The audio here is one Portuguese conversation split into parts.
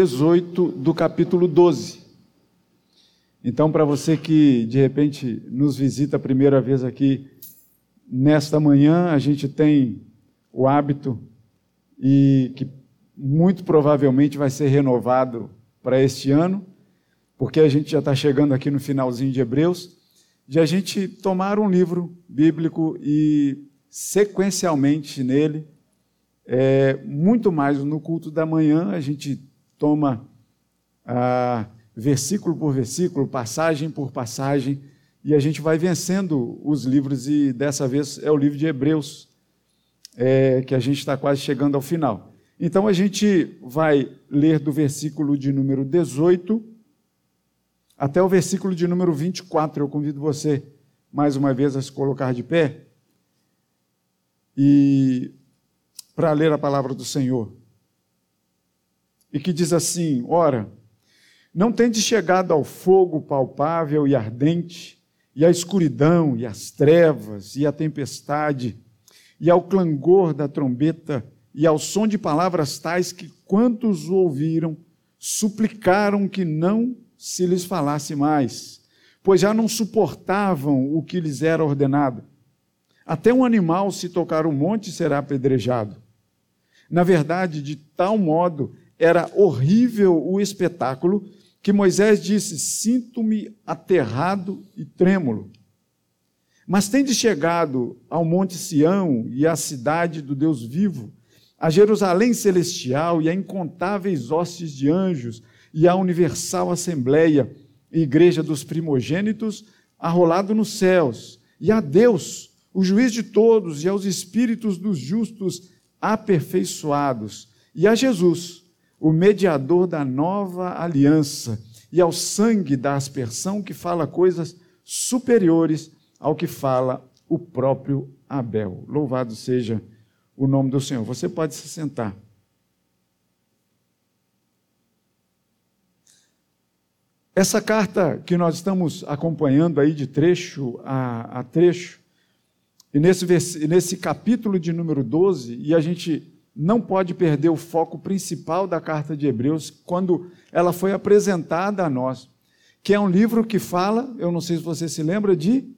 18 do capítulo 12. Então, para você que de repente nos visita a primeira vez aqui, nesta manhã, a gente tem o hábito e que muito provavelmente vai ser renovado para este ano, porque a gente já está chegando aqui no finalzinho de Hebreus, de a gente tomar um livro bíblico e sequencialmente nele, é, muito mais no culto da manhã, a gente toma ah, versículo por versículo, passagem por passagem, e a gente vai vencendo os livros, e dessa vez é o livro de Hebreus, é, que a gente está quase chegando ao final. Então a gente vai ler do versículo de número 18 até o versículo de número 24. Eu convido você mais uma vez a se colocar de pé e para ler a palavra do Senhor e que diz assim: Ora, não tendes chegado ao fogo palpável e ardente, e à escuridão, e às trevas, e à tempestade, e ao clangor da trombeta, e ao som de palavras tais que quantos o ouviram suplicaram que não se lhes falasse mais, pois já não suportavam o que lhes era ordenado. Até um animal, se tocar o monte, será apedrejado. Na verdade, de tal modo era horrível o espetáculo que Moisés disse: Sinto-me aterrado e trêmulo. Mas tende chegado ao Monte Sião e à cidade do Deus vivo, a Jerusalém celestial e a incontáveis hostes de anjos e a universal assembleia e igreja dos primogênitos, arrolado nos céus, e a Deus, o juiz de todos, e aos espíritos dos justos aperfeiçoados, e a Jesus, o mediador da nova aliança, e ao sangue da aspersão que fala coisas superiores ao que fala o próprio Abel. Louvado seja o nome do Senhor. Você pode se sentar. Essa carta que nós estamos acompanhando aí de trecho a, a trecho, e nesse, nesse capítulo de número 12, e a gente não pode perder o foco principal da carta de Hebreus quando ela foi apresentada a nós, que é um livro que fala, eu não sei se você se lembra de,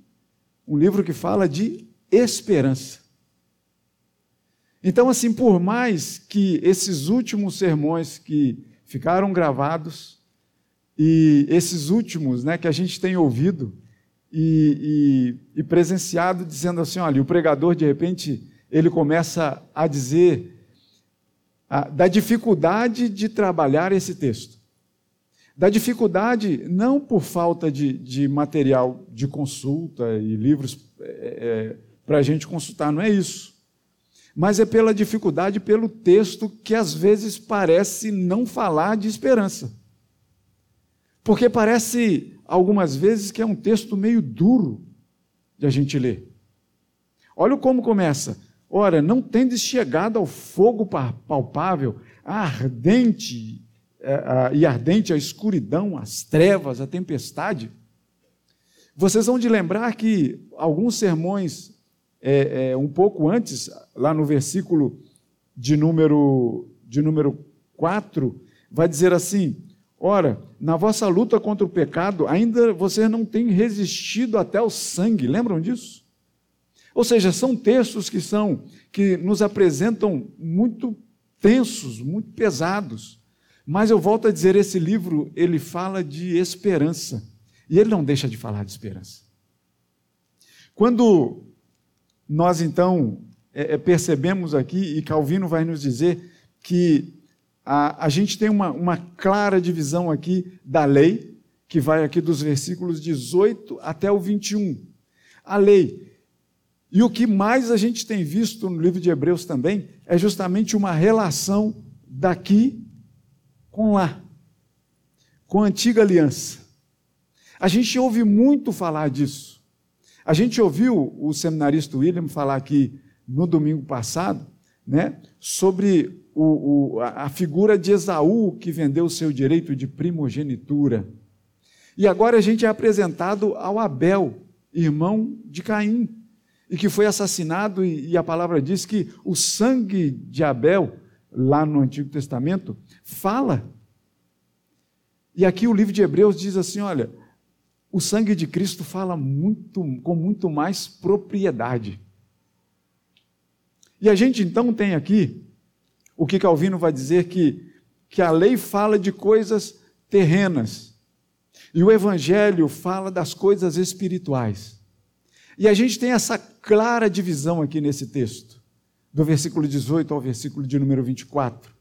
um livro que fala de esperança. Então, assim, por mais que esses últimos sermões que ficaram gravados e esses últimos, né, que a gente tem ouvido e, e, e presenciado, dizendo assim, olha, o pregador de repente ele começa a dizer da dificuldade de trabalhar esse texto. Da dificuldade, não por falta de, de material de consulta e livros é, é, para a gente consultar, não é isso. Mas é pela dificuldade, pelo texto que às vezes parece não falar de esperança. Porque parece, algumas vezes, que é um texto meio duro de a gente ler. Olha como começa. Ora, não tendes chegado ao fogo palpável, ardente e ardente a escuridão, as trevas, a tempestade. Vocês vão de lembrar que alguns sermões é, é, um pouco antes, lá no versículo de número de número 4, vai dizer assim: Ora, na vossa luta contra o pecado, ainda vocês não têm resistido até o sangue. Lembram disso? Ou seja, são textos que são que nos apresentam muito tensos, muito pesados. Mas eu volto a dizer, esse livro, ele fala de esperança. E ele não deixa de falar de esperança. Quando nós então é, é percebemos aqui, e Calvino vai nos dizer que a, a gente tem uma, uma clara divisão aqui da lei, que vai aqui dos versículos 18 até o 21. A lei e o que mais a gente tem visto no livro de Hebreus também é justamente uma relação daqui com lá, com a antiga aliança. A gente ouve muito falar disso. A gente ouviu o seminarista William falar aqui no domingo passado, né, sobre o, o, a figura de Esaú que vendeu o seu direito de primogenitura. E agora a gente é apresentado ao Abel, irmão de Caim e que foi assassinado, e, a palavra diz que o sangue de Abel, lá no Antigo Testamento, fala E aqui o livro de Hebreus diz assim: olha, o sangue de Cristo fala muito, com muito mais propriedade. E a gente então tem aqui o que Calvino vai dizer que, que a lei fala de coisas terrenas e o evangelho fala das coisas espirituais. E a gente tem essa clara divisão aqui nesse texto, do versículo 18 ao versículo de número 24.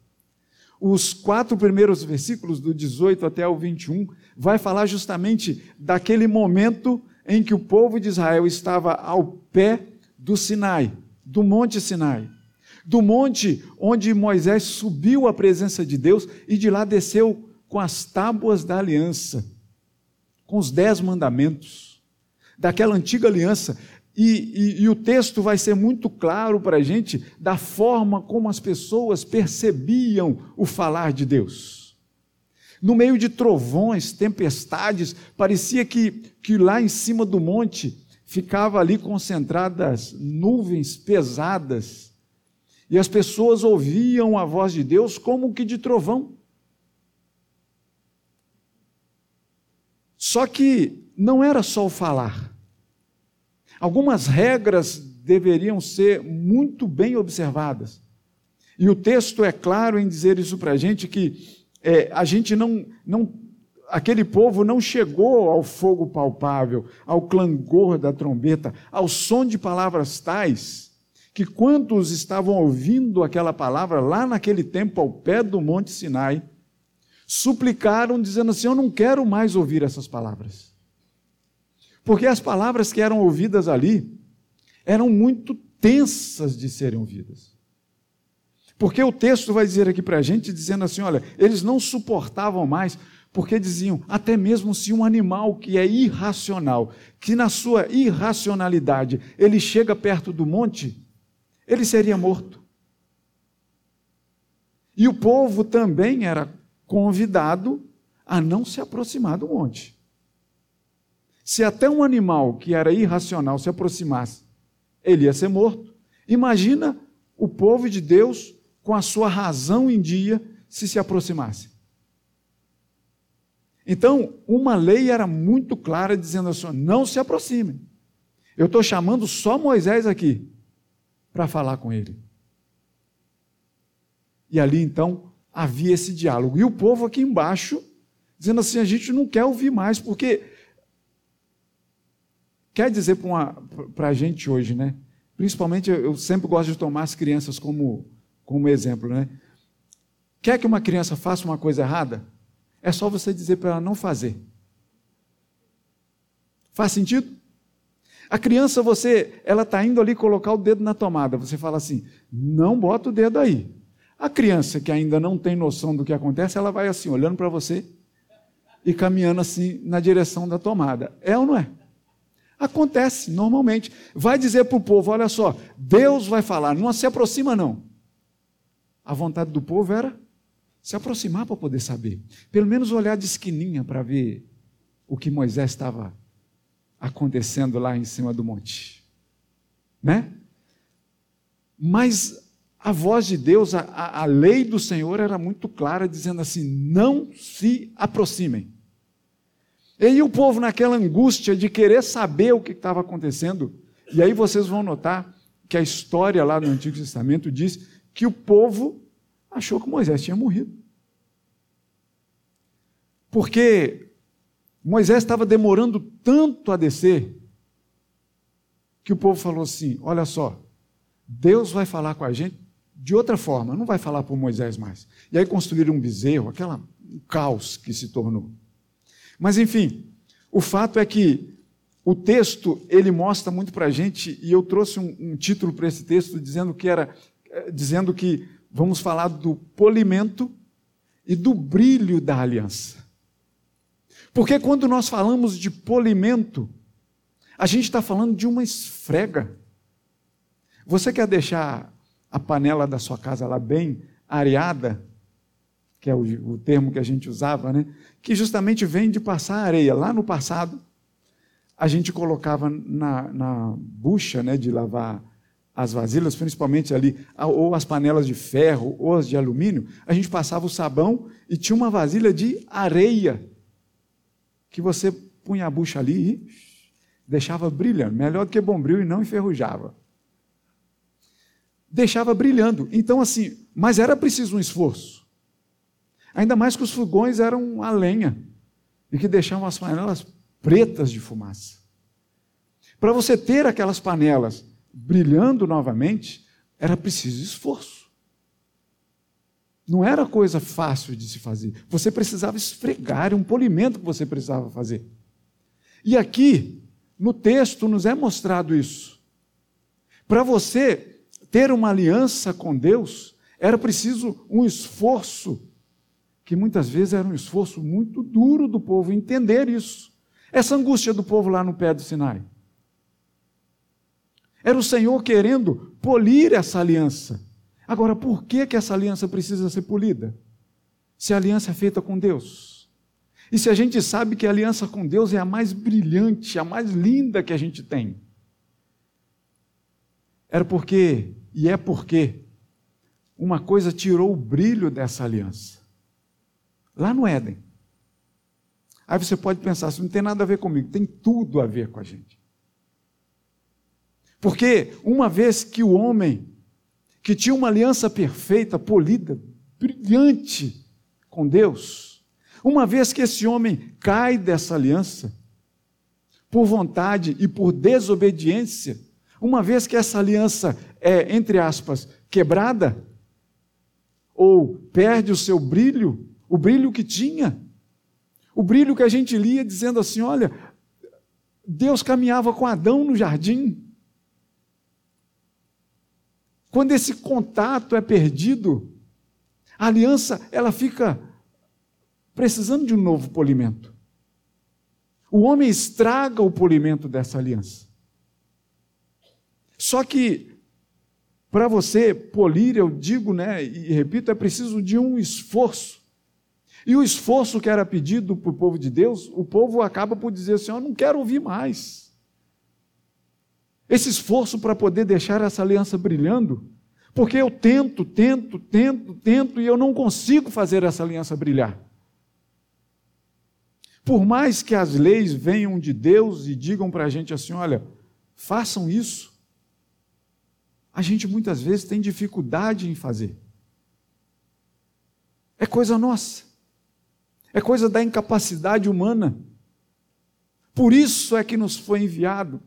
Os quatro primeiros versículos, do 18 até o 21, vai falar justamente daquele momento em que o povo de Israel estava ao pé do Sinai, do Monte Sinai. Do monte onde Moisés subiu à presença de Deus e de lá desceu com as tábuas da aliança, com os dez mandamentos, daquela antiga aliança. E, e, e, o texto vai ser muito claro para a gente da forma como as pessoas percebiam o falar de Deus. No meio de trovões, tempestades, parecia que, que lá em cima do monte ficava ali concentradas nuvens pesadas, e as pessoas ouviam a voz de Deus como que de trovão. Só que não era só o falar. Algumas regras deveriam ser muito bem observadas. E o texto é claro em dizer isso para a gente que é, a gente não, não, aquele povo não chegou ao fogo palpável, ao clangor da trombeta, ao som de palavras tais que quantos estavam ouvindo aquela palavra lá naquele tempo ao pé do Monte Sinai, suplicaram dizendo assim: Eu não quero mais ouvir essas palavras. Porque as palavras que eram ouvidas ali eram muito tensas de serem ouvidas. Porque o texto vai dizer aqui para a gente, dizendo assim: olha, eles não suportavam mais, porque diziam, até mesmo se um animal que é irracional, que na sua irracionalidade ele chega perto do monte, ele seria morto. E o povo também era convidado a não se aproximar do monte. Se até um animal que era irracional se aproximasse, ele ia ser morto. Imagina o povo de Deus com a sua razão em dia se se aproximasse. Então, uma lei era muito clara dizendo assim: não se aproximem. Eu estou chamando só Moisés aqui para falar com ele. E ali então havia esse diálogo. E o povo aqui embaixo dizendo assim: a gente não quer ouvir mais, porque quer dizer para a gente hoje, né? Principalmente, eu sempre gosto de tomar as crianças como, como exemplo, né? Quer que uma criança faça uma coisa errada? É só você dizer para ela não fazer. Faz sentido? A criança, você, ela está indo ali colocar o dedo na tomada. Você fala assim: não bota o dedo aí. A criança que ainda não tem noção do que acontece, ela vai assim, olhando para você e caminhando assim na direção da tomada. É ou não é? Acontece normalmente. Vai dizer para o povo: olha só, Deus vai falar, não se aproxima, não. A vontade do povo era se aproximar para poder saber. Pelo menos olhar de esquininha para ver o que Moisés estava acontecendo lá em cima do monte. Né? Mas a voz de Deus, a, a, lei do Senhor era muito clara, dizendo assim: não se aproximem. E aí o povo, naquela angústia de querer saber o que estava acontecendo, e aí vocês vão notar que a história lá no Antigo Testamento diz que o povo achou que Moisés tinha morrido. Porque Moisés estava demorando tanto a descer, que o povo falou assim: olha só, Deus vai falar com a gente de outra forma, não vai falar por Moisés mais. E aí construíram um bezerro, aquela um caos que se tornou. Mas enfim, o fato é que o texto ele mostra muito para a gente e eu trouxe um, um título para esse texto dizendo que era eh, dizendo que vamos falar do polimento e do brilho da aliança. Porque quando nós falamos de polimento, a gente está falando de uma esfrega. Você quer deixar a panela da sua casa lá bem areada? Que é o, o termo que a gente usava, né? que justamente vem de passar areia. Lá no passado, a gente colocava na, na bucha né, de lavar as vasilhas, principalmente ali, ou as panelas de ferro, ou as de alumínio, a gente passava o sabão e tinha uma vasilha de areia, que você punha a bucha ali e deixava brilhando, melhor do que bombril e não enferrujava. Deixava brilhando. Então, assim, mas era preciso um esforço. Ainda mais que os fogões eram a lenha e que deixavam as panelas pretas de fumaça. Para você ter aquelas panelas brilhando novamente, era preciso esforço. Não era coisa fácil de se fazer. Você precisava esfregar, um polimento que você precisava fazer. E aqui, no texto, nos é mostrado isso. Para você ter uma aliança com Deus, era preciso um esforço, que muitas vezes era um esforço muito duro do povo entender isso. Essa angústia do povo lá no pé do Sinai. Era o Senhor querendo polir essa aliança. Agora, por que, que essa aliança precisa ser polida? Se a aliança é feita com Deus. E se a gente sabe que a aliança com Deus é a mais brilhante, a mais linda que a gente tem. Era porque, e é porque, uma coisa tirou o brilho dessa aliança. Lá no Éden. Aí você pode pensar, isso não tem nada a ver comigo, tem tudo a ver com a gente. Porque uma vez que o homem, que tinha uma aliança perfeita, polida, brilhante com Deus, uma vez que esse homem cai dessa aliança, por vontade e por desobediência, uma vez que essa aliança é, entre aspas, quebrada, ou perde o seu brilho, o brilho que tinha, o brilho que a gente lia dizendo assim: olha, Deus caminhava com Adão no jardim, quando esse contato é perdido, a aliança ela fica precisando de um novo polimento. O homem estraga o polimento dessa aliança. Só que para você polir, eu digo, né, e repito, é preciso de um esforço. E o esforço que era pedido para o povo de Deus, o povo acaba por dizer assim: Eu não quero ouvir mais. Esse esforço para poder deixar essa aliança brilhando, porque eu tento, tento, tento, tento e eu não consigo fazer essa aliança brilhar. Por mais que as leis venham de Deus e digam para a gente assim: olha, façam isso, a gente muitas vezes tem dificuldade em fazer. É coisa nossa, é coisa da incapacidade humana. Por isso é que nos foi enviado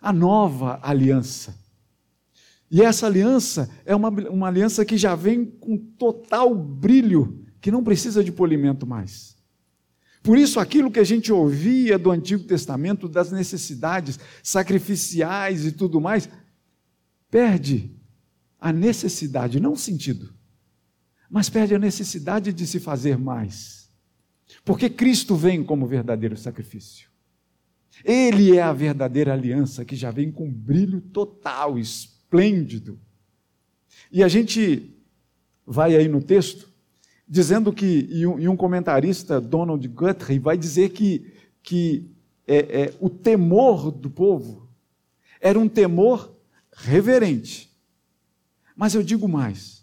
a nova aliança. E essa aliança é uma, uma aliança que já vem com total brilho, que não precisa de polimento mais. Por isso, aquilo que a gente ouvia do Antigo Testamento, das necessidades sacrificiais e tudo mais, perde a necessidade, não o sentido, mas perde a necessidade de se fazer mais. Porque Cristo vem como verdadeiro sacrifício. Ele é a verdadeira aliança que já vem com brilho total, esplêndido. E a gente vai aí no texto dizendo que, e um, comentarista, Donald Guthrie, vai dizer que, que é, é, o temor do povo era um temor reverente. Mas eu digo mais: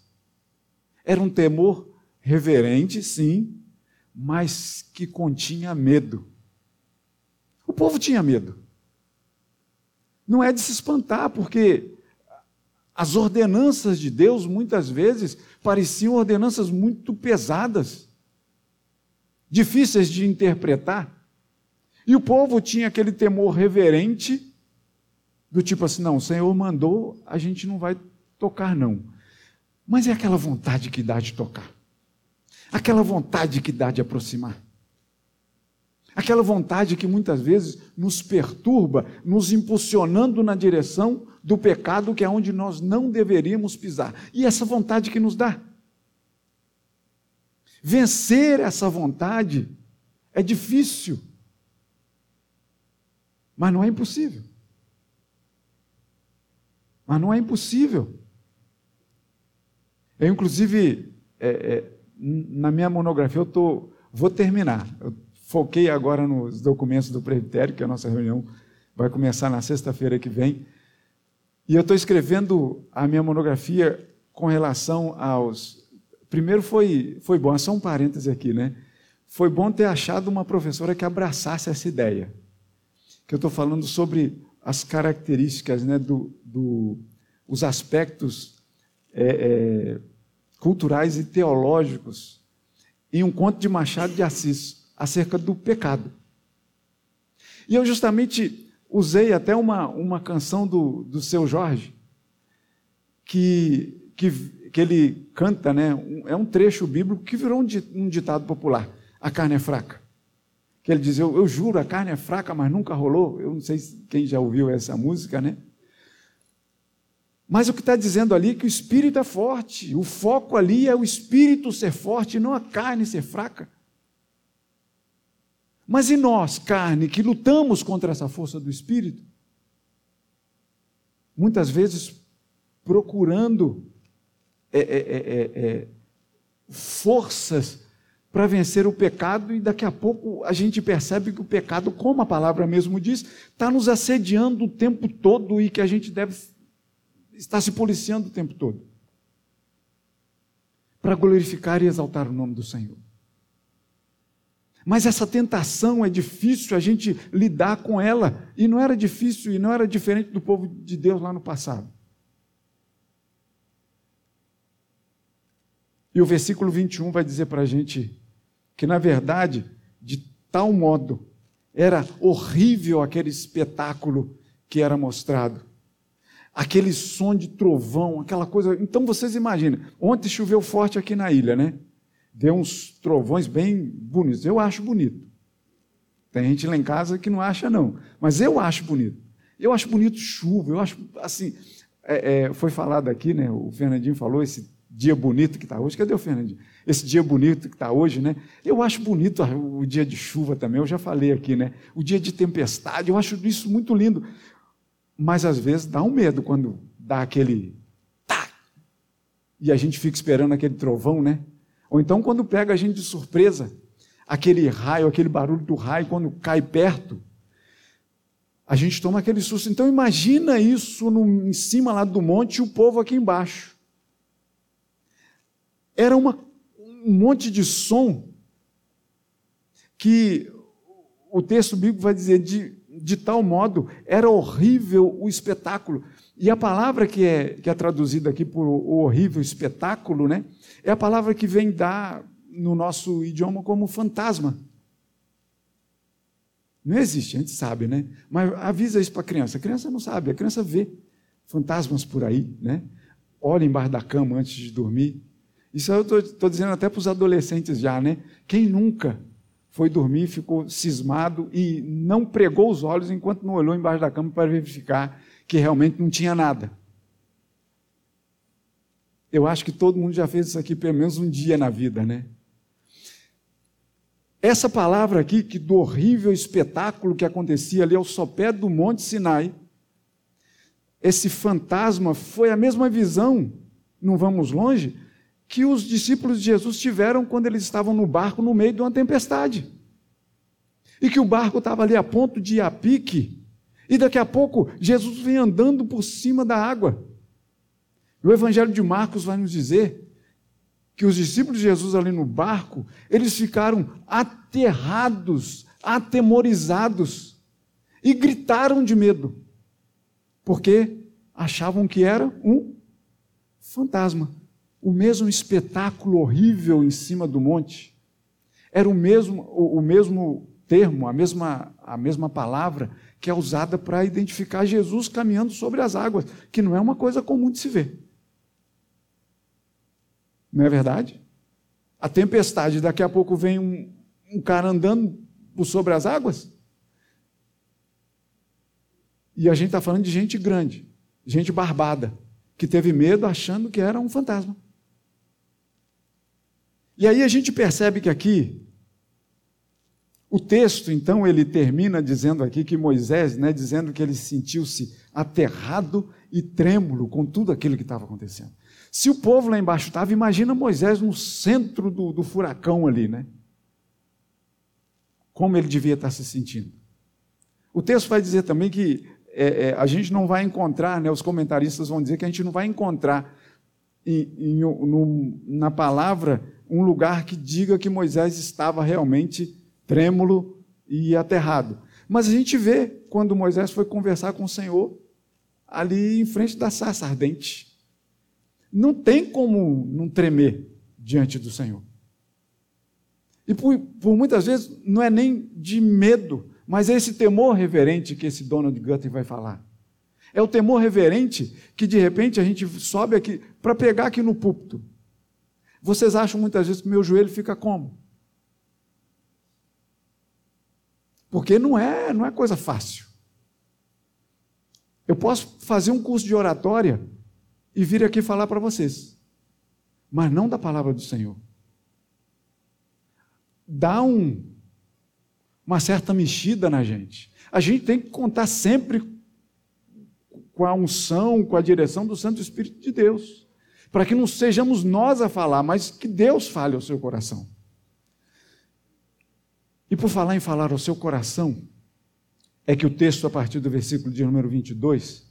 era um temor reverente, sim, mas que continha medo. O povo tinha medo. Não é de se espantar, porque as ordenanças de Deus muitas vezes pareciam ordenanças muito pesadas, difíceis de interpretar. E o povo tinha aquele temor reverente, do tipo assim: não, o Senhor mandou, a gente não vai tocar, não. Mas é aquela vontade que dá de tocar, aquela vontade que dá de aproximar. Aquela vontade que muitas vezes nos perturba, nos impulsionando na direção do pecado que é onde nós não deveríamos pisar. E essa vontade que nos dá. Vencer essa vontade é difícil, mas não é impossível. Mas não é impossível. Eu, inclusive, é, é, na minha monografia, eu tô, vou terminar. Eu foquei agora nos documentos do presbitério, que a nossa reunião vai começar na sexta-feira que vem. E eu estou escrevendo a minha monografia com relação aos. Primeiro foi, foi bom, é só um parêntese aqui, né? Foi bom ter achado uma professora que abraçasse essa ideia. Que eu estou falando sobre as características, né, do, do, os aspectos é, é, culturais e teológicos em um conto de Machado de Assis acerca do pecado. E eu justamente usei até uma, uma canção do, do seu Jorge, que, que, que ele canta, né? É um trecho bíblico que virou um, um, ditado popular: a carne é fraca. Que ele diz: eu, eu juro, a carne é fraca, mas nunca rolou. Eu não sei quem já ouviu essa música, né? Mas o que está dizendo ali é que o espírito é forte, o foco ali é o espírito ser forte, não a carne ser fraca. Mas e nós, carne, que lutamos contra essa força do espírito? Muitas vezes procurando é, é, é, é forças para vencer o pecado, e daqui a pouco a gente percebe que o pecado, como a palavra mesmo diz, está nos assediando o tempo todo e que a gente deve estar se policiando o tempo todo para glorificar e exaltar o nome do Senhor. Mas essa tentação é difícil a gente lidar com ela, e não era difícil e não era diferente do povo de Deus lá no passado. E o versículo 21 vai dizer para a gente que, na verdade, de tal modo, era horrível aquele espetáculo que era mostrado. Aquele som de trovão, aquela coisa. Então vocês imaginem, ontem choveu forte aqui na ilha, né? Deu uns trovões bem bonitos. Eu acho bonito. Tem gente lá em casa que não acha, não. Mas eu acho bonito. Eu acho bonito chuva. Eu acho, assim, é, é, foi falado aqui, né? O Fernandinho falou esse dia bonito que está hoje. Cadê o Fernandinho? Esse dia bonito que está hoje, né? Eu acho bonito o dia de chuva também. Eu já falei aqui, né? O dia de tempestade. Eu acho isso muito lindo. Mas às vezes dá um medo quando dá aquele tá e a gente fica esperando aquele trovão, né? Ou então, quando pega a gente de surpresa, aquele raio, aquele barulho do raio, quando cai perto, a gente toma aquele susto. Então, imagina isso no, em cima lá do monte e o povo aqui embaixo. Era uma, um monte de som que o texto bíblico vai dizer de, de tal modo, era horrível o espetáculo. E a palavra que é, que é traduzida aqui por o horrível espetáculo, né? É a palavra que vem dar no nosso idioma como fantasma. Não existe, a gente sabe, né? Mas avisa isso para a criança. A criança não sabe, a criança vê fantasmas por aí, né? Olha embaixo da cama antes de dormir. Isso eu estou dizendo até para os adolescentes já, né? Quem nunca foi dormir, ficou cismado e não pregou os olhos enquanto não olhou embaixo da cama para verificar que realmente não tinha nada. Eu acho que todo mundo já fez isso aqui pelo menos um dia na vida, né? Essa palavra aqui, que do horrível espetáculo que acontecia ali ao sopé do Monte Sinai, esse fantasma foi a mesma visão, não vamos longe, que os discípulos de Jesus tiveram quando eles estavam no barco no meio de uma tempestade. E que o barco estava ali a ponto de ir a pique, e daqui a pouco Jesus vem andando por cima da água. O Evangelho de Marcos vai nos dizer que os discípulos de Jesus ali no barco, eles ficaram aterrados, atemorizados e gritaram de medo, porque achavam que era um fantasma. O mesmo espetáculo horrível em cima do monte. Era o mesmo, o, o mesmo termo, a mesma, a mesma palavra que é usada para identificar Jesus caminhando sobre as águas, que não é uma coisa comum de se ver. Não é verdade? A tempestade, daqui a pouco vem um, um cara andando por sobre as águas. E a gente está falando de gente grande, gente barbada, que teve medo achando que era um fantasma. E aí a gente percebe que aqui, o texto, então, ele termina dizendo aqui que Moisés, né, dizendo que ele sentiu-se aterrado e trêmulo com tudo aquilo que estava acontecendo. Se o povo lá embaixo estava, imagina Moisés no centro do, do furacão ali, né? Como ele devia estar se sentindo. O texto vai dizer também que é, é, a gente não vai encontrar, né, os comentaristas vão dizer que a gente não vai encontrar em, em, no, na palavra um lugar que diga que Moisés estava realmente trêmulo e aterrado. Mas a gente vê quando Moisés foi conversar com o Senhor, ali em frente da sarça ardente. Não tem como não tremer diante do Senhor. E por, por, muitas vezes não é nem de medo, mas é esse temor reverente que esse Donald Guthrie vai falar. É o temor reverente que de repente a gente sobe aqui para pegar aqui no púlpito. Vocês acham muitas vezes que meu joelho fica como? Porque não é, não é coisa fácil. Eu posso fazer um curso de oratória e vir aqui falar para vocês, mas não da palavra do Senhor dá um, uma certa mexida na gente. A gente tem que contar sempre com a unção, com a direção do Santo Espírito de Deus, para que não sejamos nós a falar, mas que Deus fale ao seu coração. E por falar em falar ao seu coração, é que o texto, a partir do versículo de número 22,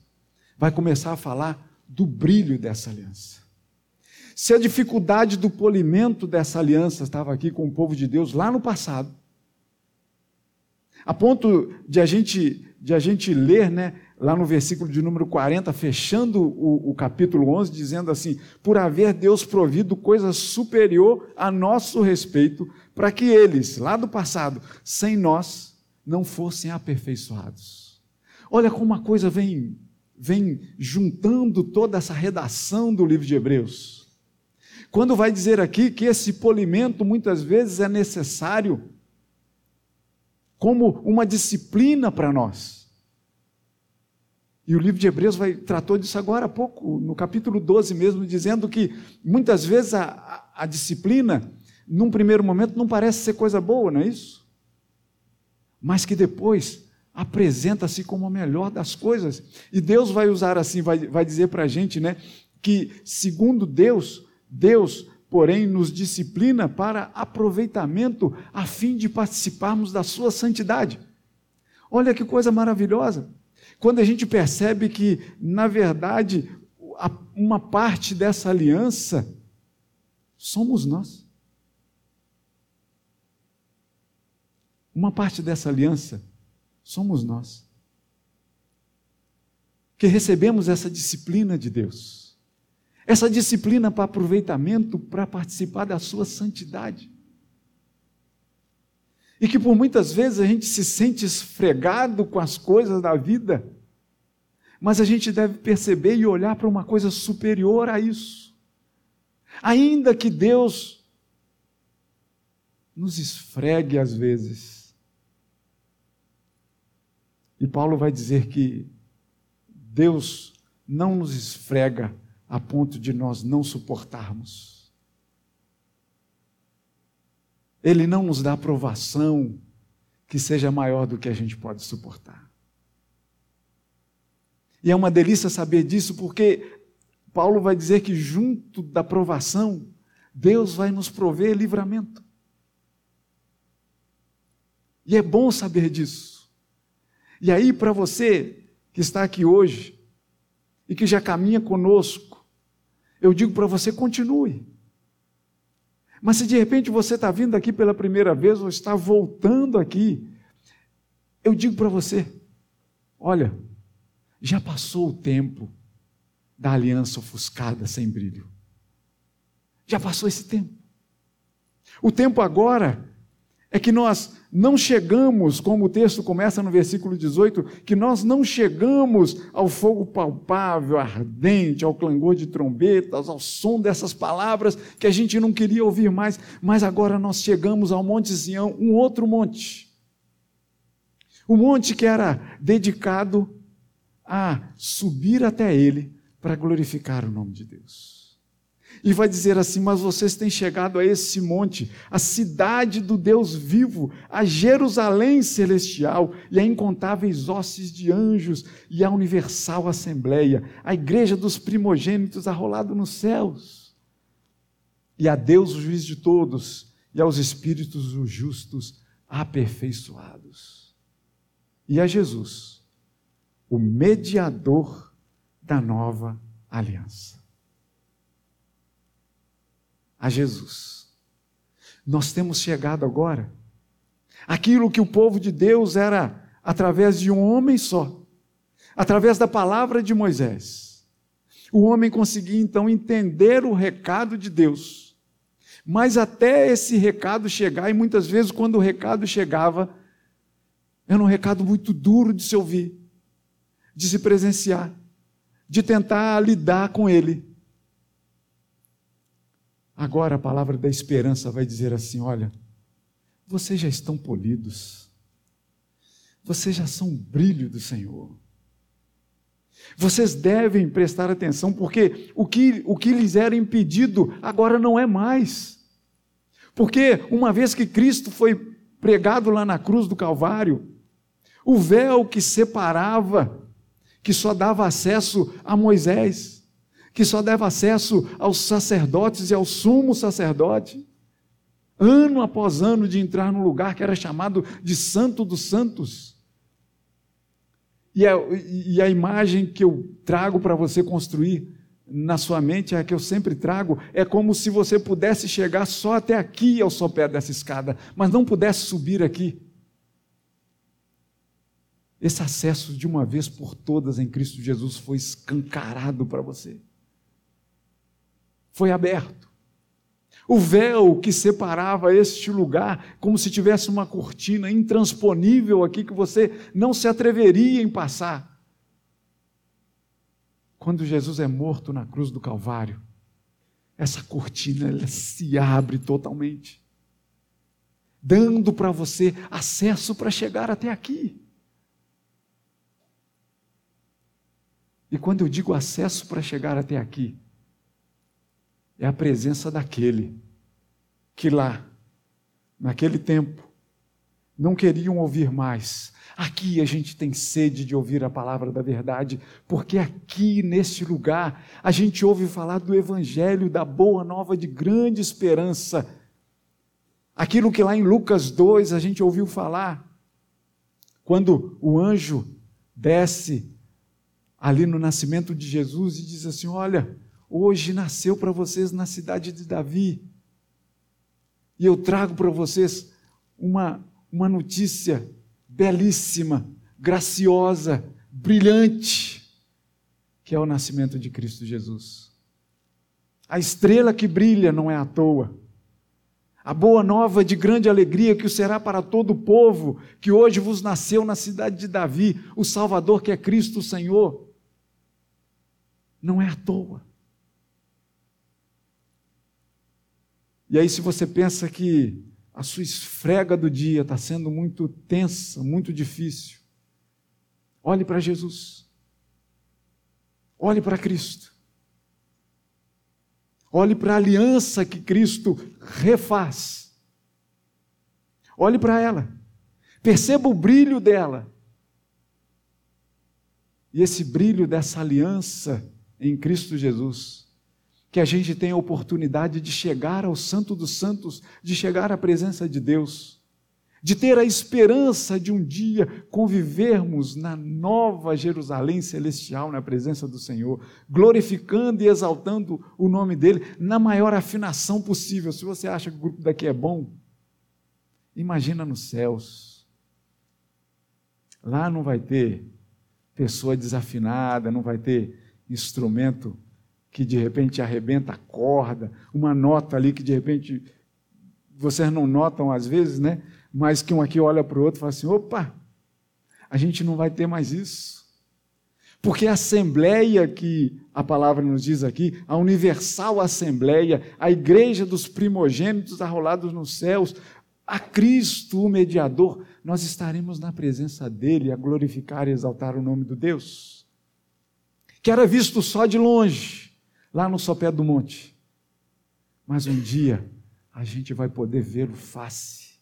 vai começar a falar do brilho dessa aliança. Se a dificuldade do polimento dessa aliança estava aqui com o povo de Deus lá no passado, a ponto de a gente, de a gente ler, né, lá no versículo de número 40, fechando o, o capítulo 11, dizendo assim: Por haver Deus provido coisa superior a nosso respeito, para que eles, lá do passado, sem nós, não fossem aperfeiçoados. Olha como uma coisa vem, vem juntando toda essa redação do livro de Hebreus. Quando vai dizer aqui que esse polimento muitas vezes é necessário como uma disciplina para nós. E o livro de Hebreus vai, tratou disso agora há pouco, no capítulo 12 mesmo, dizendo que muitas vezes a, a, a disciplina, num primeiro momento, não parece ser coisa boa, não é isso? Mas que depois apresenta-se como a melhor das coisas. E Deus vai usar assim, vai, vai dizer para a gente, né, que segundo Deus, Deus, porém, nos disciplina para aproveitamento a fim de participarmos da sua santidade. Olha que coisa maravilhosa. Quando a gente percebe que, na verdade, uma parte dessa aliança somos nós. Uma parte dessa aliança somos nós. Que recebemos essa disciplina de Deus essa disciplina para aproveitamento, para participar da sua santidade. E que por muitas vezes a gente se sente esfregado com as coisas da vida, mas a gente deve perceber e olhar para uma coisa superior a isso. Ainda que Deus nos esfregue às vezes. E Paulo vai dizer que Deus não nos esfrega a ponto de nós não suportarmos. Ele não nos dá aprovação que seja maior do que a gente pode suportar. E é uma delícia saber disso, porque Paulo vai dizer que junto da provação, Deus vai nos prover livramento. E é bom saber disso. E aí, para você que está aqui hoje e que já caminha conosco, eu digo para você: continue. Mas se de repente você está vindo aqui pela primeira vez ou está voltando aqui, eu digo para você: olha, já passou o tempo da aliança ofuscada sem brilho. Já passou esse tempo. O tempo agora é que nós não chegamos, como o texto começa no versículo 18, que nós não chegamos ao fogo palpável, ardente, ao clangor de trombetas, ao som dessas palavras que a gente não queria ouvir mais, mas agora nós chegamos ao Monte Sião, um outro monte. O monte que era dedicado a subir até ele para glorificar o nome de Deus e vai dizer assim: Mas vocês têm chegado a esse monte, a cidade do Deus vivo, a Jerusalém celestial e a incontáveis hostes de anjos e a universal assembleia, a igreja dos primogênitos arrolado nos céus. E a Deus, o juiz de todos, e aos espíritos os justos aperfeiçoados. E a Jesus, o mediador da nova aliança. A Jesus. Nós temos chegado agora aquilo que o povo de Deus era através de um homem só, através da palavra de Moisés. O homem conseguia então entender o recado de Deus. Mas até esse recado chegar, e muitas vezes quando o recado chegava, era um recado muito duro de se ouvir, de se presenciar, de tentar lidar com ele. Agora a palavra da esperança vai dizer assim: olha, vocês já estão polidos, vocês já são brilho do Senhor. Vocês devem prestar atenção, porque o que, o que lhes era impedido agora não é mais. Porque uma vez que Cristo foi pregado lá na cruz do Calvário, o véu que separava, que só dava acesso a Moisés, que só dava acesso aos sacerdotes e ao sumo sacerdote, ano após ano de entrar num lugar que era chamado de Santo dos Santos. E a, e a imagem que eu trago para você construir na sua mente, é a que eu sempre trago, é como se você pudesse chegar só até aqui ao sopé dessa escada, mas não pudesse subir aqui. Esse acesso de uma vez por todas em Cristo Jesus foi escancarado para você. Foi aberto. O véu que separava este lugar, como se tivesse uma cortina intransponível aqui que você não se atreveria em passar. Quando Jesus é morto na cruz do Calvário, essa cortina se abre totalmente, dando para você acesso para chegar até aqui. E quando eu digo acesso para chegar até aqui, é a presença daquele que lá, naquele tempo, não queriam ouvir mais. Aqui a gente tem sede de ouvir a palavra da verdade, porque aqui neste lugar a gente ouve falar do Evangelho, da boa nova de grande esperança. Aquilo que lá em Lucas 2 a gente ouviu falar, quando o anjo desce ali no nascimento de Jesus e diz assim: Olha, Hoje nasceu para vocês na cidade de Davi. E eu trago para vocês uma, uma notícia belíssima, graciosa, brilhante, que é o nascimento de Cristo Jesus. A estrela que brilha não é à toa. A boa nova de grande alegria que o será para todo o povo, que hoje vos nasceu na cidade de Davi, o Salvador que é Cristo o Senhor, não é à toa. E aí, se você pensa que a sua esfrega do dia está sendo muito tensa, muito difícil, olhe para Jesus. Olhe para Cristo. Olhe para a aliança que Cristo refaz. Olhe para ela. Perceba o brilho dela. E esse brilho dessa aliança em Cristo Jesus que a gente tenha a oportunidade de chegar ao Santo dos Santos, de chegar à presença de Deus, de ter a esperança de um dia convivermos na nova Jerusalém celestial, na presença do Senhor, glorificando e exaltando o nome dEle na maior afinação possível. Se você acha que o grupo daqui é bom, imagina nos céus. Lá não vai ter pessoa desafinada, não vai ter instrumento que de repente arrebenta a corda, uma nota ali que de repente vocês não notam às vezes, né? Mas que um aqui olha para o outro e fala assim: opa, a gente não vai ter mais isso. Porque a assembleia que a palavra nos diz aqui, a universal assembleia, a igreja dos primogênitos arrolados nos céus, a Cristo, o mediador, nós estaremos na presença dele a glorificar e exaltar o nome do Deus, que era visto só de longe lá no sopé do monte. Mas um dia a gente vai poder vê-lo face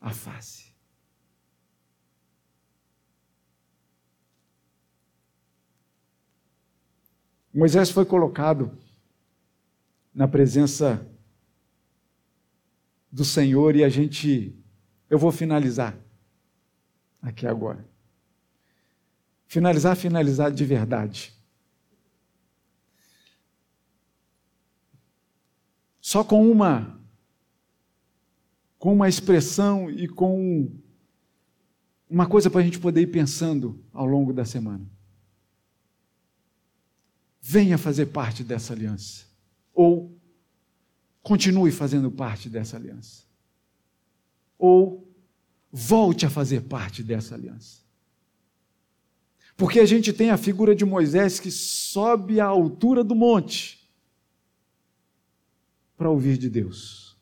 a face. Moisés foi colocado na presença do Senhor e a gente, eu vou finalizar aqui agora. finalizar, finalizar de verdade. Só com uma com uma expressão e com uma coisa para a gente poder ir pensando ao longo da semana. Venha fazer parte dessa aliança. Ou continue fazendo parte dessa aliança. Ou volte a fazer parte dessa aliança. Porque a gente tem a figura de Moisés que sobe à altura do monte para ouvir de Deus.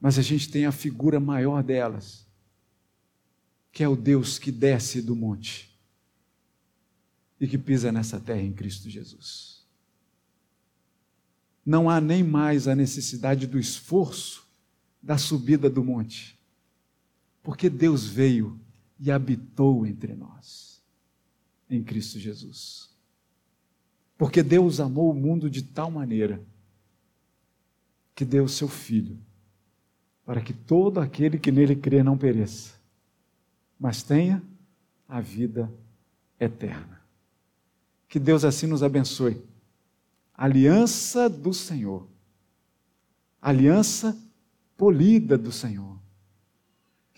Mas a gente tem a figura maior delas, que é o Deus que desce do monte e que pisa nessa terra em Cristo Jesus. Não há nem mais a necessidade do esforço da subida do monte, porque Deus veio e habitou entre nós, em Cristo Jesus. Porque Deus amou o mundo de tal maneira que deu o seu Filho, para que todo aquele que nele crê não pereça, mas tenha a vida eterna. Que Deus assim nos abençoe. Aliança do Senhor. Aliança polida do Senhor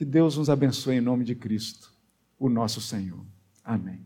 que Deus nos abençoe em nome de Cristo, o nosso Senhor. Amém.